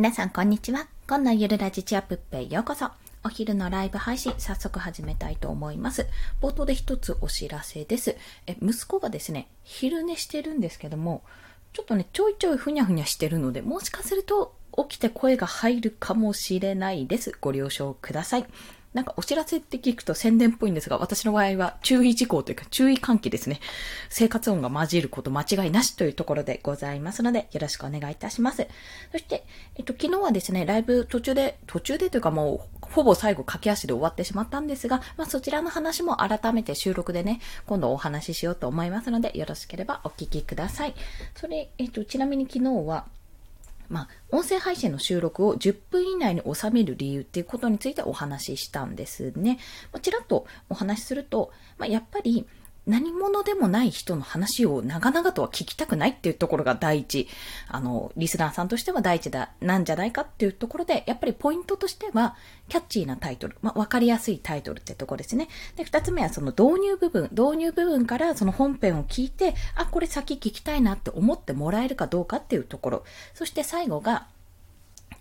皆さんこんにちは。今のゆるラジチアップへようこそ。お昼のライブ配信、早速始めたいと思います。冒頭で一つお知らせです。え、息子がですね、昼寝してるんですけども、ちょっとね、ちょいちょいふにゃふにゃしてるので、もしかすると起きて声が入るかもしれないです。ご了承ください。なんかお知らせって聞くと宣伝っぽいんですが、私の場合は注意事項というか注意喚起ですね。生活音が混じること間違いなしというところでございますので、よろしくお願いいたします。そして、えっと、昨日はですね、ライブ途中で、途中でというかもう、ほぼ最後駆け足で終わってしまったんですが、まあそちらの話も改めて収録でね、今度お話ししようと思いますので、よろしければお聞きください。それ、えっと、ちなみに昨日は、まあ、音声配信の収録を10分以内に収める理由っていうことについてお話ししたんですね。まあ、ちらっとお話しすると、まあ、やっぱり、何者でもない人の話を長々とは聞きたくないっていうところが第一、あの、リスナーさんとしては第一だ、なんじゃないかっていうところで、やっぱりポイントとしては、キャッチーなタイトル、まあ、わかりやすいタイトルってとこですね。で、二つ目はその導入部分、導入部分からその本編を聞いて、あ、これ先聞きたいなって思ってもらえるかどうかっていうところ。そして最後が、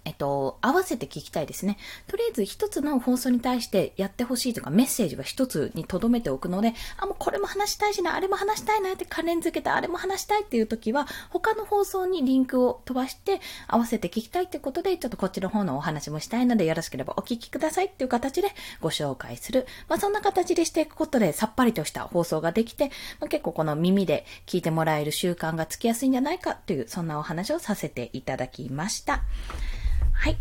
えっと、合わせて聞きたいですね。とりあえず一つの放送に対してやってほしいとかメッセージは一つに留めておくので、あ、もうこれも話したいしな、あれも話したいなって関連付けてあれも話したいっていう時は、他の放送にリンクを飛ばして合わせて聞きたいってことで、ちょっとこっちの方のお話もしたいのでよろしければお聞きくださいっていう形でご紹介する。まあそんな形でしていくことでさっぱりとした放送ができて、まあ、結構この耳で聞いてもらえる習慣がつきやすいんじゃないかっていう、そんなお話をさせていただきました。はい。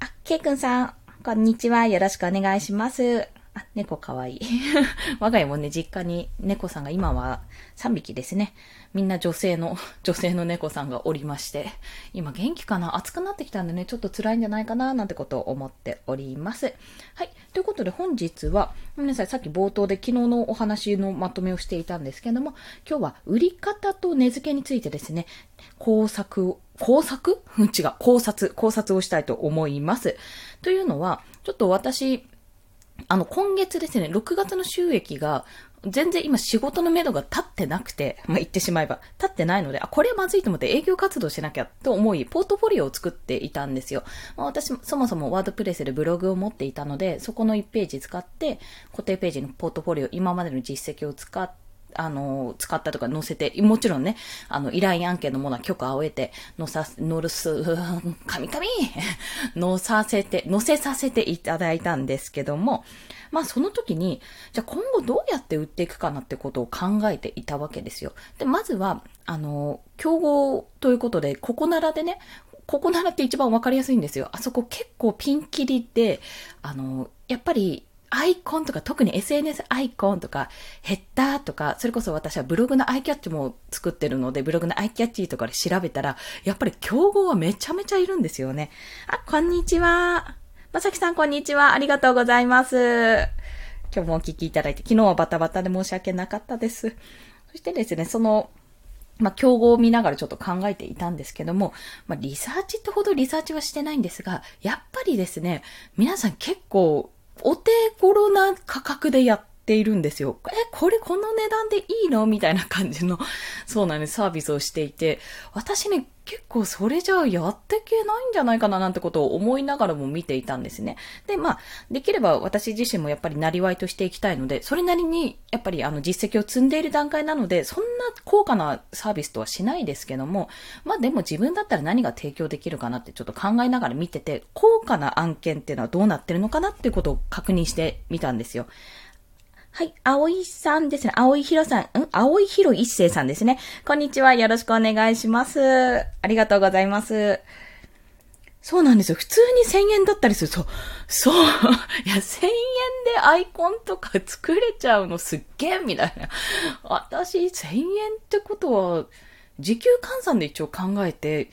あ、ケイくんさん、こんにちは。よろしくお願いします。あ、猫かわいい。我が家もね、実家に猫さんが今は3匹ですね。みんな女性の、女性の猫さんがおりまして、今元気かな？暑くなってきたんでね、ちょっと辛いんじゃないかななんてことを思っております。はい。ということで本日は、ごめんなさい、さっき冒頭で昨日のお話のまとめをしていたんですけども、今日は売り方と値付けについてですね、工作を工作？違う、考察、考察をしたいと思います。というのは、ちょっと私、あの、今月ですね、6月の収益が、全然今仕事のめどが立ってなくて、まあ、言ってしまえば、立ってないので、あ、これはまずいと思って営業活動しなきゃと思い、ポートフォリオを作っていたんですよ。まあ、私、そもそもワードプレスでブログを持っていたので、そこの1ページ使って、固定ページのポートフォリオ、今までの実績を使って、あの、使ったとか載せて、もちろんね、あの、依頼案件のものは許可を得て、載さ、載るす、神々載させて、載せさせていただいたんですけども、まあその時に、じゃあ今後どうやって売っていくかなってことを考えていたわけですよ。で、まずは、あの、競合ということで、ここならでね、ここならって一番わかりやすいんですよ。あそこ結構ピンキリで、あの、やっぱりアイコンとか、特に SNS アイコンとか、ヘッダーとか、それこそ私はブログのアイキャッチも作ってるので、ブログのアイキャッチとかで調べたら、やっぱり競合はめちゃめちゃいるんですよね。あ、こんにちは。まさきさん、こんにちは。ありがとうございます。今日もお聞きいただいて、昨日はバタバタで申し訳なかったです。そしてですね、その、まあ、競合を見ながらちょっと考えていたんですけども、まあ、リサーチってほどリサーチはしてないんですが、やっぱりですね、皆さん結構お手頃な価格でやっているんですよ。え、これこの値段でいいの？みたいな感じの、そうなんです、サービスをしていて、私ね、結構それじゃあやっていけないんじゃないかななんてことを思いながらも見ていたんですね。で、まあ、できれば私自身もやっぱりなりわいとしていきたいので、それなりにやっぱりあの実績を積んでいる段階なので、そんな高価なサービスとはしないですけども、まあでも自分だったら何が提供できるかなってちょっと考えながら見てて、高価な案件っていうのはどうなってるのかなっていうことを確認してみたんですよ。はい、青井さんですね。青井弘さん、ん？青井弘一世さんですね。こんにちは。よろしくお願いします。ありがとうございます。そうなんですよ。普通に1000円だったりする。そう。そう。いや、1000円でアイコンとか作れちゃうのすっげえみたいな。私、1000円ってことは、時給換算で一応考えて、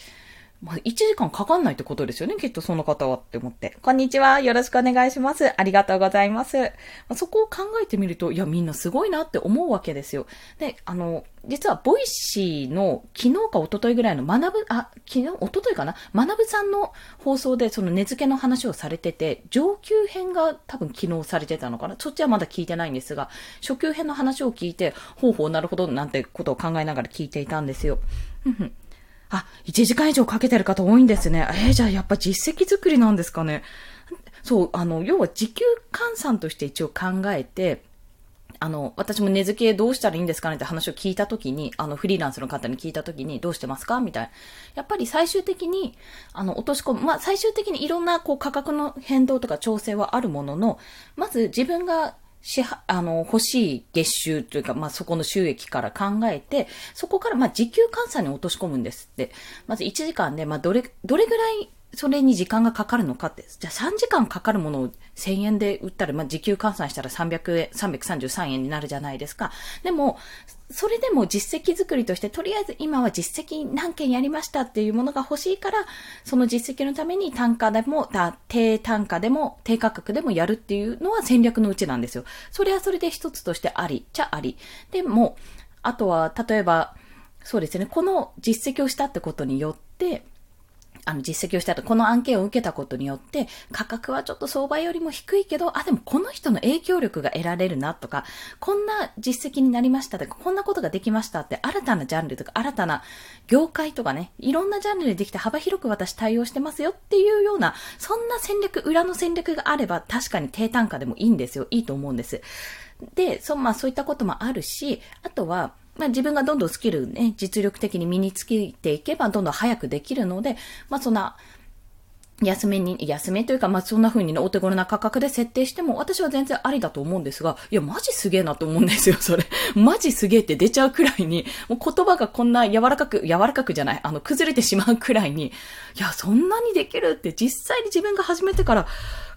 まあ、1時間かかんないってことですよね。きっとその方はって思って。こんにちは。よろしくお願いします。ありがとうございます。まあ、そこを考えてみると、いや、みんなすごいなって思うわけですよ。で、あの、実は、 Voicy の昨日か一昨日ぐらいのマナブ、あ、昨日、一昨日かな？マナブさんの放送でその値付けの話をされてて、上級編が多分昨日されてたのかな？そっちはまだ聞いてないんですが、初級編の話を聞いて、ほうほうなるほどなんてことを考えながら聞いていたんですよ。あ、1時間以上かけてる方多いんですね。えー、じゃあやっぱ実績作りなんですかね。そう、あの、要は時給換算として一応考えて、あの、私も値付けどうしたらいいんですかねって話を聞いたときに、あの、フリーランスの方に聞いたときに、どうしてますかみたいな。やっぱり最終的に、あの、落とし込む。まあ、最終的にいろんな、こう、価格の変動とか調整はあるものの、まず自分がしは、あの、欲しい月収というか、まあ、そこの収益から考えて、そこから、まあ、時給換算に落とし込むんですって。まず1時間で、まあ、どれ、どれぐらいそれに時間がかかるのかって。じゃあ3時間かかるものを1000円で売ったら、まあ、時給換算したら300円、333円になるじゃないですか。でも、それでも実績作りとして、とりあえず今は実績何件やりましたっていうものが欲しいから、その実績のために単価でも、低単価でも、低価格でもやるっていうのは戦略のうちなんですよ。それはそれで一つとしてあり、ちゃあり。でも、あとは、例えば、そうですね、この実績をしたってことによって、あの、実績をしたと、この案件を受けたことによって、価格はちょっと相場よりも低いけど、あ、でもこの人の影響力が得られるなとか、こんな実績になりましたとか、こんなことができましたって、新たなジャンルとか、新たな業界とかね、いろんなジャンルでできて幅広く私対応してますよっていうような、そんな戦略、裏の戦略があれば、確かに低単価でもいいんですよ。いいと思うんです。で、そ、まあそういったこともあるし、あとは、まあ、自分がどんどんスキルね、実力的に身につけていけばどんどん早くできるので、まあそんな、安めに、安めというか、まあ、そんな風にね、お手頃な価格で設定しても、私は全然ありだと思うんですが、いや、マジすげえなと思うんですよ、それ。マジすげえって出ちゃうくらいに、もう言葉がこんな柔らかく、柔らかくじゃない、あの、崩れてしまうくらいに、いや、そんなにできるって実際に自分が始めてから、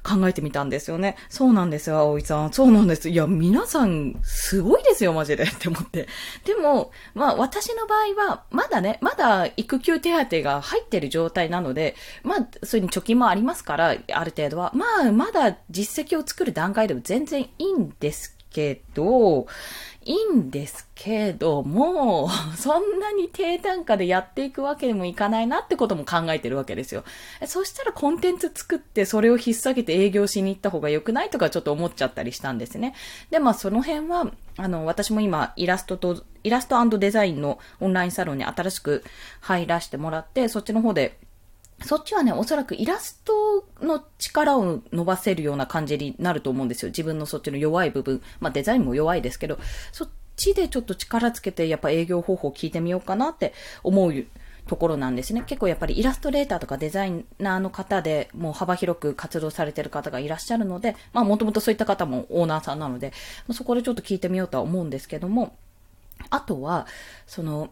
考えてみたんですよね。そうなんですよ、葵さん。そうなんです。いや、皆さん、すごいですよ、マジで。って思って。でも、まあ、私の場合は、まだね、まだ育休手当が入ってる状態なので、まあ、それに貯金もありますから、ある程度は。まあ、まだ実績を作る段階でも全然いいんですけど、いいんですけども、そんなに低単価でやっていくわけにもいかないなってことも考えてるわけですよ。そしたらコンテンツ作ってそれを引っ提げて営業しに行った方が良くないとかちょっと思っちゃったりしたんですね。で、まあその辺は、あの、私も今イラストと、イラストデザインのオンラインサロンに新しく入らせてもらって、そっちの方でそっちはね、おそらくイラストの力を伸ばせるような感じになると思うんですよ。自分のそっちの弱い部分。まあデザインも弱いですけど、そっちでちょっと力つけてやっぱ営業方法を聞いてみようかなって思うところなんですね。結構やっぱりイラストレーターとかデザイナーの方でもう幅広く活動されてる方がいらっしゃるので、まあもともとそういった方もオーナーさんなので、そこでちょっと聞いてみようとは思うんですけども、あとは、その、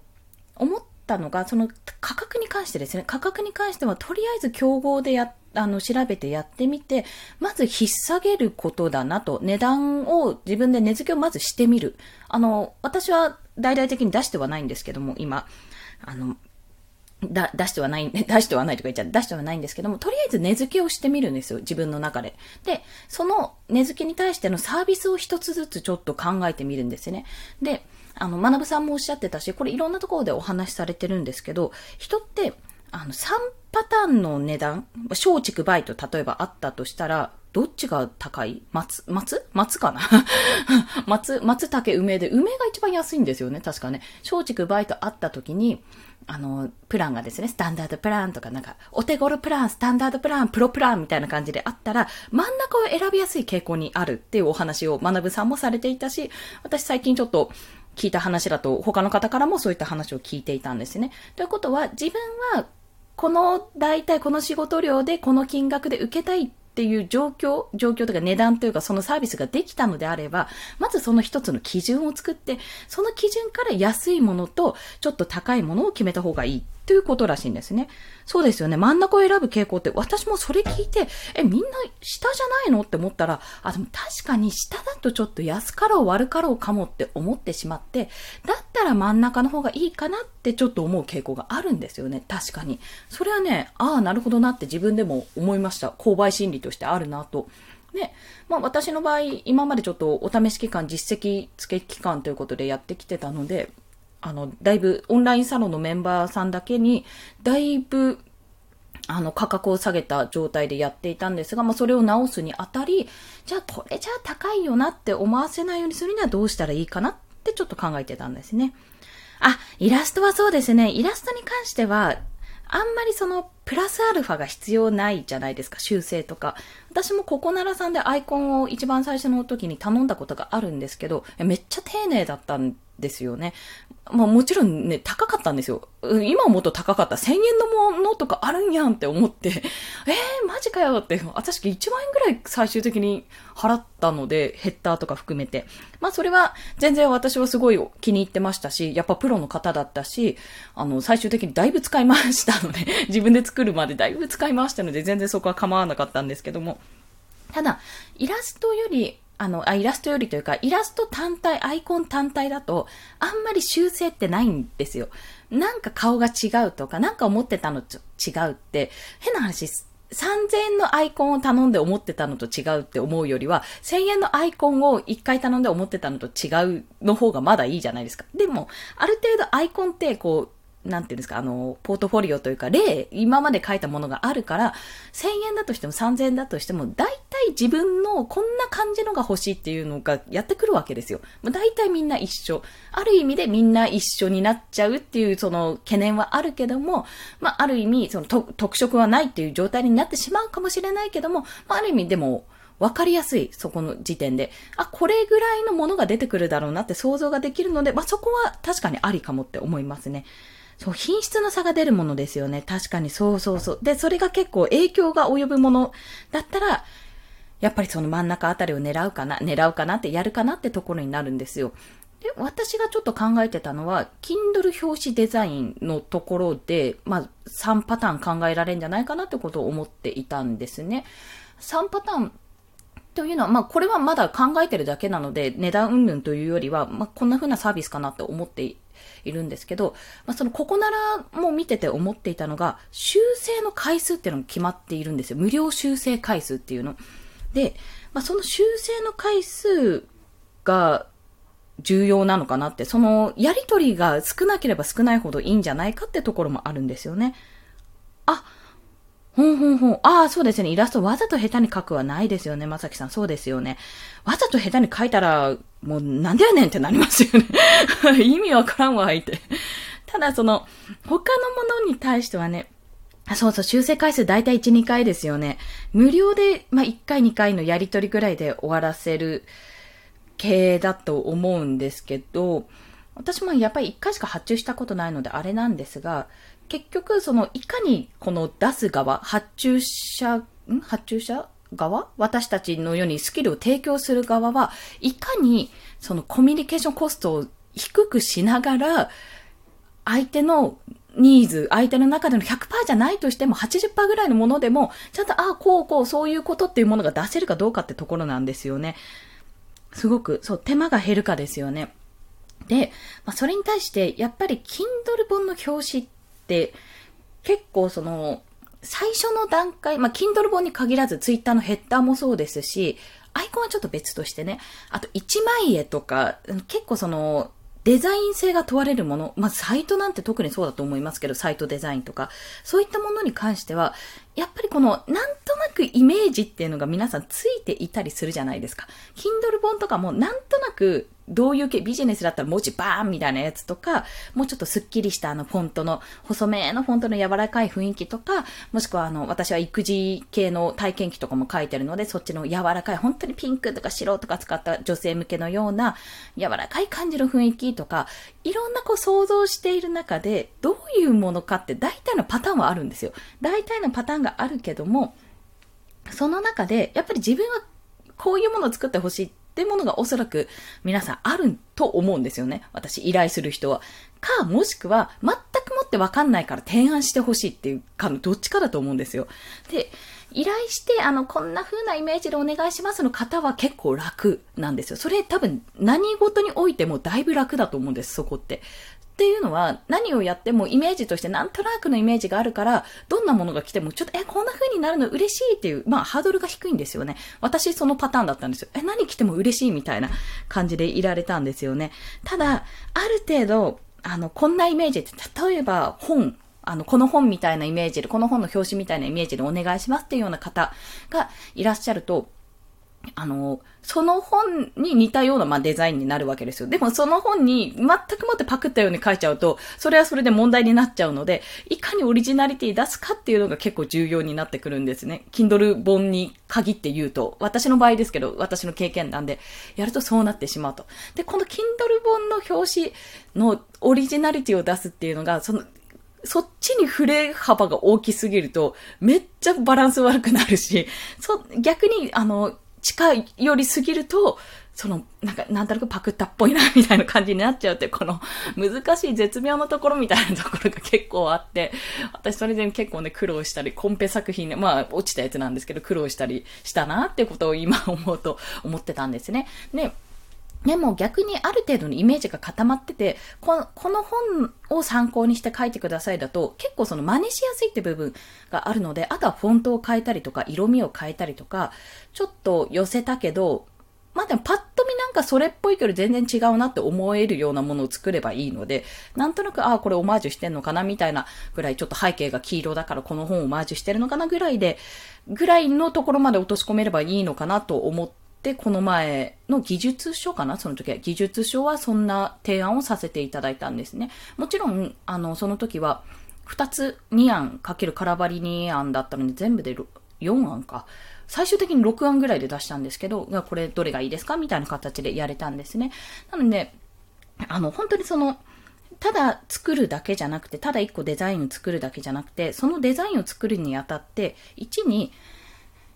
思っったのが、その価格に関してですね、価格に関してはとりあえず競合でや、あの、調べてやってみて、まず引っ提げることだなと、値段を自分で値付けをまずしてみる。あの、私は大々的に出してはないんですけども、今、あの、だ、出してはない、出してはないとか言っちゃう、出してはないんですけども、とりあえず値付けをしてみるんですよ、自分の中で。で、その値付けに対してのサービスを一つずつちょっと考えてみるんですね。で、あの、学さんもおっしゃってたし、これいろんなところでお話しされてるんですけど、人って、あの、3パターンの値段、小畜梅と例えばあったとしたら、どっちが高い？松、松？松かな？松、松竹梅で、梅が一番安いんですよね、確かね。松竹梅とあった時に、あの、プランがですね、スタンダードプランとかなんか、お手頃プラン、スタンダードプラン、プロプランみたいな感じであったら、真ん中を選びやすい傾向にあるっていうお話を学さんもされていたし、私最近ちょっと聞いた話だと、他の方からもそういった話を聞いていたんですね。ということは、自分は、この、大体この仕事量でこの金額で受けたいっていう状況、状況とか値段というかそのサービスができたのであれば、まずその一つの基準を作って、その基準から安いものとちょっと高いものを決めた方がいいということらしいんですね。そうですよね。真ん中を選ぶ傾向って、私もそれ聞いて、え、みんな下じゃないのって思ったら、あ、でも確かに下だとちょっと安かろう悪かろうかもって思ってしまって、だったら真ん中の方がいいかなってちょっと思う傾向があるんですよね。確かに。それはね、ああ、なるほどなって自分でも思いました。購買心理としてあるなと。ね、まあ私の場合、今までちょっとお試し期間、実績付け期間ということでやってきてたので、あの、だいぶ、オンラインサロンのメンバーさんだけに、だいぶ、あの、価格を下げた状態でやっていたんですが、まあ、それを直すにあたり、じゃあ、これじゃあ高いよなって思わせないようにするにはどうしたらいいかなってちょっと考えてたんですね。あ、イラストはそうですね。イラストに関しては、あんまりその、プラスアルファが必要ないじゃないですか、修正とか。私もココナラさんでアイコンを一番最初の時に頼んだことがあるんですけど、めっちゃ丁寧だったんですよね。まあもちろんね、高かったんですよ。今思うと高かった。1000円のものとかあるんやんって思って、えー、マジかよって、私1万円ぐらい最終的に払ったので、ヘッダーとか含めて。まあそれは全然私はすごい気に入ってましたし、やっぱプロの方だったし、あの、最終的にだいぶ使いましたので、自分で作るまでだいぶ使い回したので、全然そこは構わなかったんですけども。ただ、イラストよりあのあ、イラストよりというか、イラスト単体、アイコン単体だと、あんまり修正ってないんですよ。なんか顔が違うとか、なんか思ってたのと違うって、変な話、3000円のアイコンを頼んで思ってたのと違うって思うよりは、1000円のアイコンを1回頼んで思ってたのと違うの方がまだいいじゃないですか。でも、ある程度アイコンってこう、なんていうんですか、あの、ポートフォリオというか、例、今まで書いたものがあるから、1000円だとしても3000円だとしても、大体自分のこんな感じのが欲しいっていうのがやってくるわけですよ。大体みんな一緒。ある意味でみんな一緒になっちゃうっていうその懸念はあるけども、まあ、ある意味、その特色はないっていう状態になってしまうかもしれないけども、まあ、ある意味でも、わかりやすい、そこの時点で。あ、これぐらいのものが出てくるだろうなって想像ができるので、まあ、そこは確かにありかもって思いますね。そう、品質の差が出るものですよね。確かにそうそうそう。で、それが結構影響が及ぶものだったら、やっぱりその真ん中あたりを狙うかな、狙うかなってやるかなってところになるんですよ。で、私がちょっと考えてたのは、Kindle 表紙デザインのところで、まあ、3パターン考えられるんじゃないかなってことを思っていたんですね。3パターンというのは、まあ、これはまだ考えてるだけなので、値段云々というよりは、まあ、こんな風なサービスかなって思っているんですけど、まあ、そのここならも見てて思っていたのが、修正の回数っていうのが決まっているんですよ。無料修正回数っていうの。で、まあ、その修正の回数が重要なのかなって、そのやりとりが少なければ少ないほどいいんじゃないかってところもあるんですよね。あ、ほんほんほん。ああ、そうですね。イラストわざと下手に描くはないですよね。まさきさん。そうですよね。わざと下手に描いたら、もうなんでやねんってなりますよね。意味わからんわ、相手。ただ、その、他のものに対してはね、あそうそう、修正回数大体1、2回ですよね。無料で、まあ、1回、2回のやりとりぐらいで終わらせる系だと思うんですけど、私もやっぱり1回しか発注したことないのであれなんですが、結局、その、いかにこの出す側、発注者、ん？発注者側私たちのようにスキルを提供する側は、いかにそのコミュニケーションコストを低くしながら、相手のニーズ、相手の中での100%じゃないとしても80%ぐらいのものでも、ちゃんと、ああ、こうこう、そういうことっていうものが出せるかどうかってところなんですよね。すごく、そう、手間が減るかですよね。で、まあ、それに対して、やっぱり Kindle 本の表紙って、結構その、最初の段階、まあ、Kindle 本に限らず Twitter のヘッダーもそうですし、アイコンはちょっと別としてね、あと一枚絵とか、結構その、デザイン性が問われるもの、まあ、サイトなんて特にそうだと思いますけど、サイトデザインとか、そういったものに関しては、やっぱりこの、なんなくイメージっていうのが皆さんついていたりするじゃないですか。Kindle 本とかもなんとなくどういう系、ビジネスだったら文字バーンみたいなやつとか、もうちょっとスッキリしたあのフォントの、細めのフォントの柔らかい雰囲気とか、もしくはあの、私は育児系の体験記とかも書いてるので、そっちの柔らかい、本当にピンクとか白とか使った女性向けのような、柔らかい感じの雰囲気とか、いろんなこう想像している中で、どういうものかって大体のパターンはあるんですよ。大体のパターンがあるけども、その中で、やっぱり自分はこういうものを作ってほしいってものがおそらく皆さんあると思うんですよね。私依頼する人は。か、もしくは全くもってわかんないから提案してほしいっていうか、どっちかだと思うんですよ。で、依頼して、あの、こんな風なイメージでお願いしますの方は結構楽なんですよ。それ多分何事においてもだいぶ楽だと思うんです、そこって。っていうのは、何をやってもイメージとしてなんとなくのイメージがあるから、どんなものが来ても、ちょっと、え、こんな風になるの嬉しいっていう、まあ、ハードルが低いんですよね。私、そのパターンだったんですよ。え、何来ても嬉しいみたいな感じでいられたんですよね。ただ、ある程度、あの、こんなイメージって、例えば本、あの、この本みたいなイメージで、この本の表紙みたいなイメージでお願いしますっていうような方がいらっしゃると、あの、その本に似たような、まあ、デザインになるわけですよ。でもその本に全くもってパクったように書いちゃうと、それはそれで問題になっちゃうので、いかにオリジナリティ出すかっていうのが結構重要になってくるんですね。Kindle 本に限って言うと、私の場合ですけど、私の経験なんで、やるとそうなってしまうと。で、この Kindle 本の表紙のオリジナリティを出すっていうのが、その、そっちに触れ幅が大きすぎると、めっちゃバランス悪くなるし、そ、逆に、あの、近いよりすぎると、その、なんか、なんとなくパクったっぽいな、みたいな感じになっちゃうって、この難しい絶妙なところみたいなところが結構あって、私それで結構ね、苦労したり、コンペ作品ね、まあ、落ちたやつなんですけど、苦労したりしたなってことを今思うと思ってたんですね。で、でも逆にある程度のイメージが固まってて、このこの本を参考にして書いてくださいだと、結構その真似しやすいって部分があるので、あとはフォントを変えたりとか、色味を変えたりとか、ちょっと寄せたけど、まあでもパッと見なんかそれっぽいけど全然違うなって思えるようなものを作ればいいので、なんとなく、ああ、これオマージュしてんのかなみたいなぐらい、ちょっと背景が黄色だからこの本をオマージュしてるのかなぐらいで、ぐらいのところまで落とし込めればいいのかなと思って、で、この前の技術書かな？その時は。技術書はそんな提案をさせていただいたんですね。もちろん、あの、その時は、2つ2案かける空張り2案だったので、全部で4案か。最終的に6案ぐらいで出したんですけど、これどれがいいですか？みたいな形でやれたんですね。なので、あの、本当にその、ただ作るだけじゃなくて、ただ1個デザインを作るだけじゃなくて、そのデザインを作るにあたって、1に、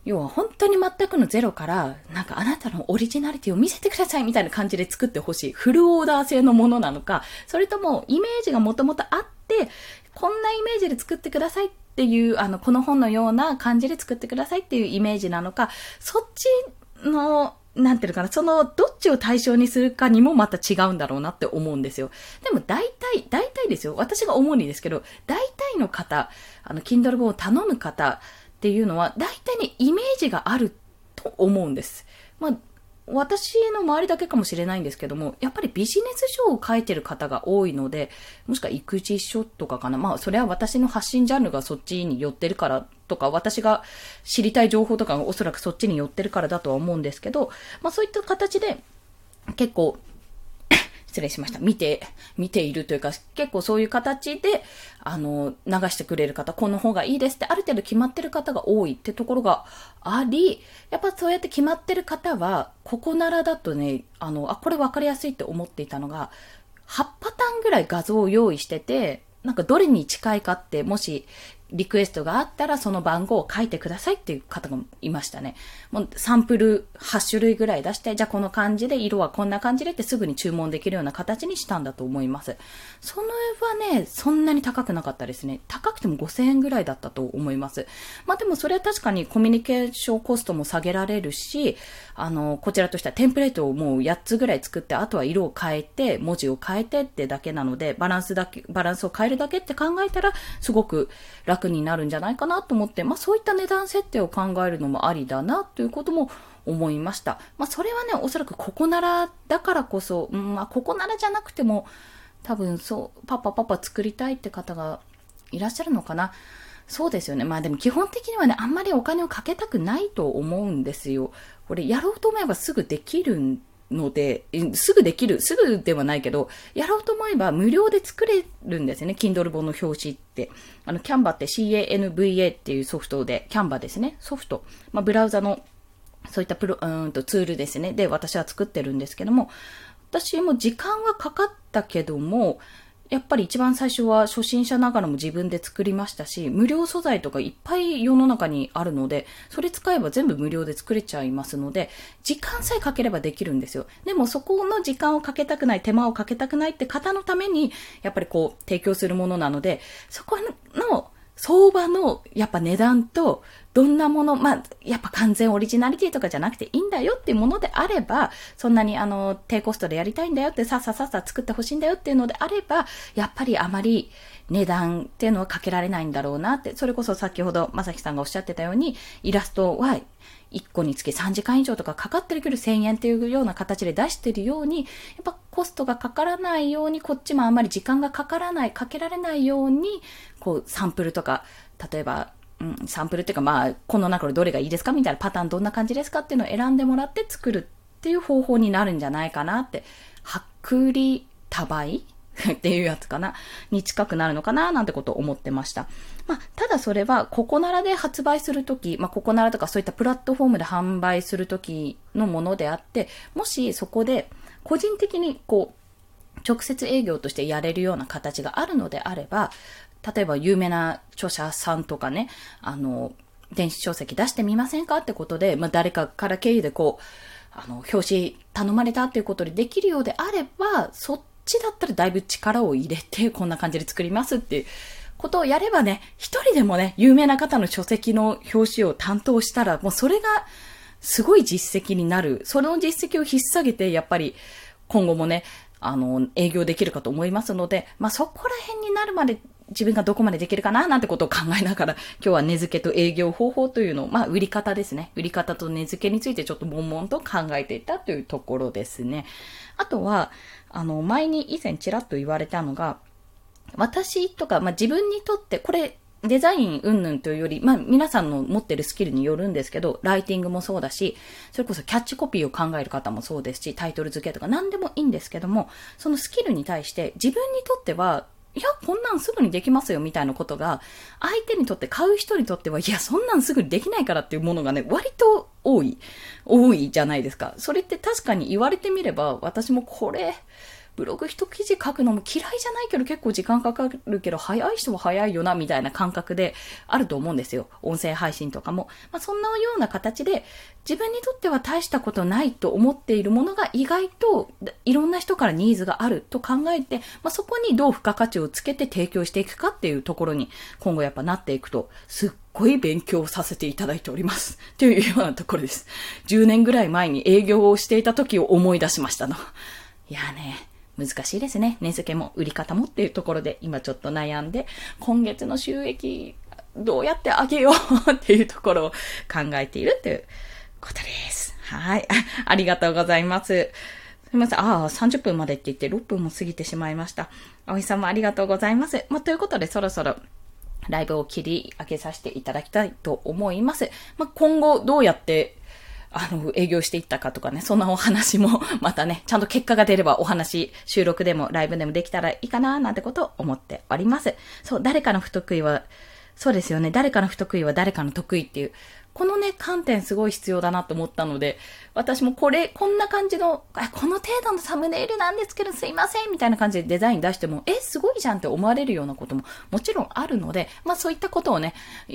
要は本当に全くのゼロから、なんかあなたのオリジナリティを見せてくださいみたいな感じで作ってほしい。フルオーダー製のものなのか、それともイメージがもともとあって、こんなイメージで作ってくださいっていう、あの、この本のような感じで作ってくださいっていうイメージなのか、そっちの、なんていうのかな、その、どっちを対象にするかにもまた違うんだろうなって思うんですよ。でも大体、大体ですよ。私が主にですけど、大体の方、あの、Kindle 本を頼む方、っていうのは、大体にイメージがあると思うんです。まあ、私の周りだけかもしれないんですけども、やっぱりビジネス書を書いてる方が多いので、もしくは育児書とかかな。まあ、それは私の発信ジャンルがそっちに寄ってるからとか、私が知りたい情報とかがおそらくそっちに寄ってるからだとは思うんですけど、まあそういった形で、結構失礼しました。見て、見ているというか、結構そういう形で、あの、流してくれる方、この方がいいですって、ある程度決まってる方が多いってところがあり、やっぱそうやって決まってる方は、ここならだとね、あの、あ、これ分かりやすいって思っていたのが、8パターンぐらい画像を用意してて、なんかどれに近いかって、もしリクエストがあったらその番号を書いてくださいっていう方がいましたね。もうサンプル8種類ぐらい出して、じゃあこの感じで色はこんな感じでってすぐに注文できるような形にしたんだと思います。その絵はね、そんなに高くなかったですね。高くても5000円ぐらいだったと思います。まあでもそれは確かにコミュニケーションコストも下げられるし、あの、こちらとしてはテンプレートをもう8つぐらい作って、あとは色を変えて、文字を変えてってだけなので、バランスだけ、バランスを変えるだけって考えたら、すごく楽楽になるんじゃないかなと思って、まあそういった値段設定を考えるのもありだなということも思いました。まあそれはね、おそらくここならだからこそ、うん、まあここならじゃなくても、多分そう、パパパパ作りたいって方がいらっしゃるのかな。そうですよね。まあでも基本的にはね、あんまりお金をかけたくないと思うんですよ。これやろうと思えばすぐできるので、すぐできる、すぐではないけど、やろうと思えば無料で作れるんですよね。Kindle 本の表紙って。あの、Canva って CANVA っていうソフトで、Canva ですね。ソフト。まあ、ブラウザの、そういったプロ、うんとツールですね。で、私は作ってるんですけども、私も時間はかかったけども、やっぱり一番最初は初心者ながらも自分で作りましたし、無料素材とかいっぱい世の中にあるので、それ使えば全部無料で作れちゃいますので、時間さえかければできるんですよ。でもそこの時間をかけたくない、手間をかけたくないって方のために、やっぱりこう、提供するものなので、そこの相場のやっぱ値段と、どんなもの、まあ、やっぱ完全オリジナリティとかじゃなくていいんだよっていうものであれば、そんなにあの、低コストでやりたいんだよって、さっささっさ作ってほしいんだよっていうのであれば、やっぱりあまり値段っていうのはかけられないんだろうなって、それこそ先ほどまさきさんがおっしゃってたように、イラストは1個につき3時間以上とかかかってるけど1000円っていうような形で出してるように、やっぱコストがかからないように、こっちもあんまり時間がかからない、かけられないように、こうサンプルとか、例えばうん、サンプルっていうかまあ、この中でどれがいいですかみたいなパターンどんな感じですかっていうのを選んでもらって作るっていう方法になるんじゃないかなって、薄利多売っていうやつかなに近くなるのかななんてことを思ってました。まあ、ただそれは、ココナラで発売するとき、まあ、ココナラとかそういったプラットフォームで販売するときのものであって、もしそこで個人的にこう、直接営業としてやれるような形があるのであれば、例えば有名な著者さんとかね、あの、電子書籍出してみませんかってことで、まあ、誰かから経由でこう、あの、表紙頼まれたっていうことでできるようであれば、そっちだったらだいぶ力を入れて、こんな感じで作りますっていうことをやればね、一人でもね、有名な方の書籍の表紙を担当したら、もうそれがすごい実績になる。その実績を引っ提げて、やっぱり今後もね、あの、営業できるかと思いますので、まあ、そこら辺になるまで自分がどこまでできるかななんてことを考えながら、今日は値付けと営業方法というのを、まあ、売り方ですね。売り方と値付けについてちょっと悶々と考えていたというところですね。あとは、あの、前に以前ちらっと言われたのが、私とか、まあ、自分にとって、これ、デザイン云々というより、まあ、皆さんの持ってるスキルによるんですけど、ライティングもそうだし、それこそキャッチコピーを考える方もそうですし、タイトル付けとか何でもいいんですけども、そのスキルに対して自分にとっては、いや、こんなんすぐにできますよみたいなことが、相手にとって買う人にとっては、いや、そんなんすぐにできないからっていうものがね、割と多い、多いじゃないですか。それって確かに言われてみれば、私もこれ、ブログ一記事書くのも嫌いじゃないけど結構時間かかるけど早い人は早いよなみたいな感覚であると思うんですよ。音声配信とかも。まあ、そんなような形で自分にとっては大したことないと思っているものが意外といろんな人からニーズがあると考えて、まあ、そこにどう付加価値をつけて提供していくかっていうところに今後やっぱなっていくとすっごい勉強させていただいております。というようなところです。10年ぐらい前に営業をしていた時を思い出しましたの。いやね、難しいですね。値付けも売り方もっていうところで今ちょっと悩んで、今月の収益どうやって上げようっていうところを考えているということです。はい。ありがとうございます。すみません。ああ、30分までって言って6分も過ぎてしまいました。葵さんもありがとうございます。まあ、ということでそろそろライブを切り上げさせていただきたいと思います。まあ、今後どうやってあの、営業していったかとかね、そんなお話も、またね、ちゃんと結果が出ればお話、収録でもライブでもできたらいいかな、なんてことを思っております。そう、誰かの不得意は、そうですよね。誰かの不得意は誰かの得意っていう、このね、観点すごい必要だなと思ったので、私もこれ、こんな感じの、この程度のサムネイルなんですけどすいませんみたいな感じでデザイン出しても、え、すごいじゃんって思われるようなことももちろんあるので、まあそういったことをね、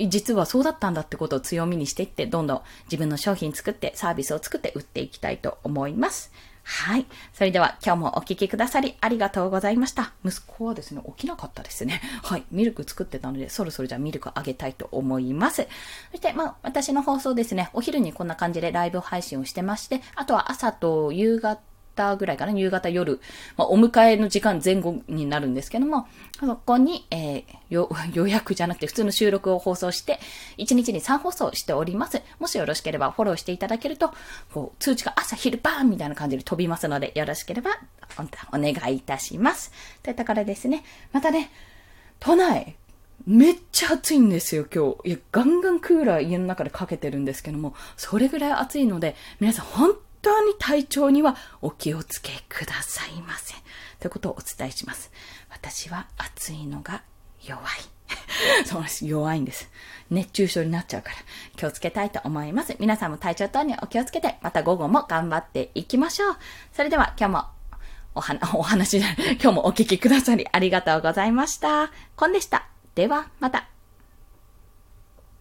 実はそうだったんだってことを強みにしていって、どんどん自分の商品作ってサービスを作って売っていきたいと思います。はい。それでは今日もお聴きくださりありがとうございました。息子はですね、起きなかったですね。はい。ミルク作ってたので、そろそろじゃあミルクあげたいと思います。そして、まあ、私の放送ですね、お昼にこんな感じでライブ配信をしてまして、あとは朝と夕方方ぐらいかな、夕方夜、まあ、お迎えの時間前後になるんですけども、そこに、えー、予約じゃなくて普通の収録を放送して、1日に3放送しております。もしよろしければフォローしていただけると、こう、通知が朝昼バーンみたいな感じで飛びますので、よろしければお願いいたします。といったからですね、またね、都内、めっちゃ暑いんですよ、今日。いや、ガンガンクーラー家の中でかけてるんですけども、それぐらい暑いので、皆さん本当に体調にはお気をつけくださいませ。ということをお伝えします。私は暑いのが弱い。そうです。弱いんです。熱中症になっちゃうから気をつけたいと思います。皆さんも体調等にお気をつけて、また午後も頑張っていきましょう。それでは今日もおは、お話、今日もお聞きくださりありがとうございました。コンでした。では、また。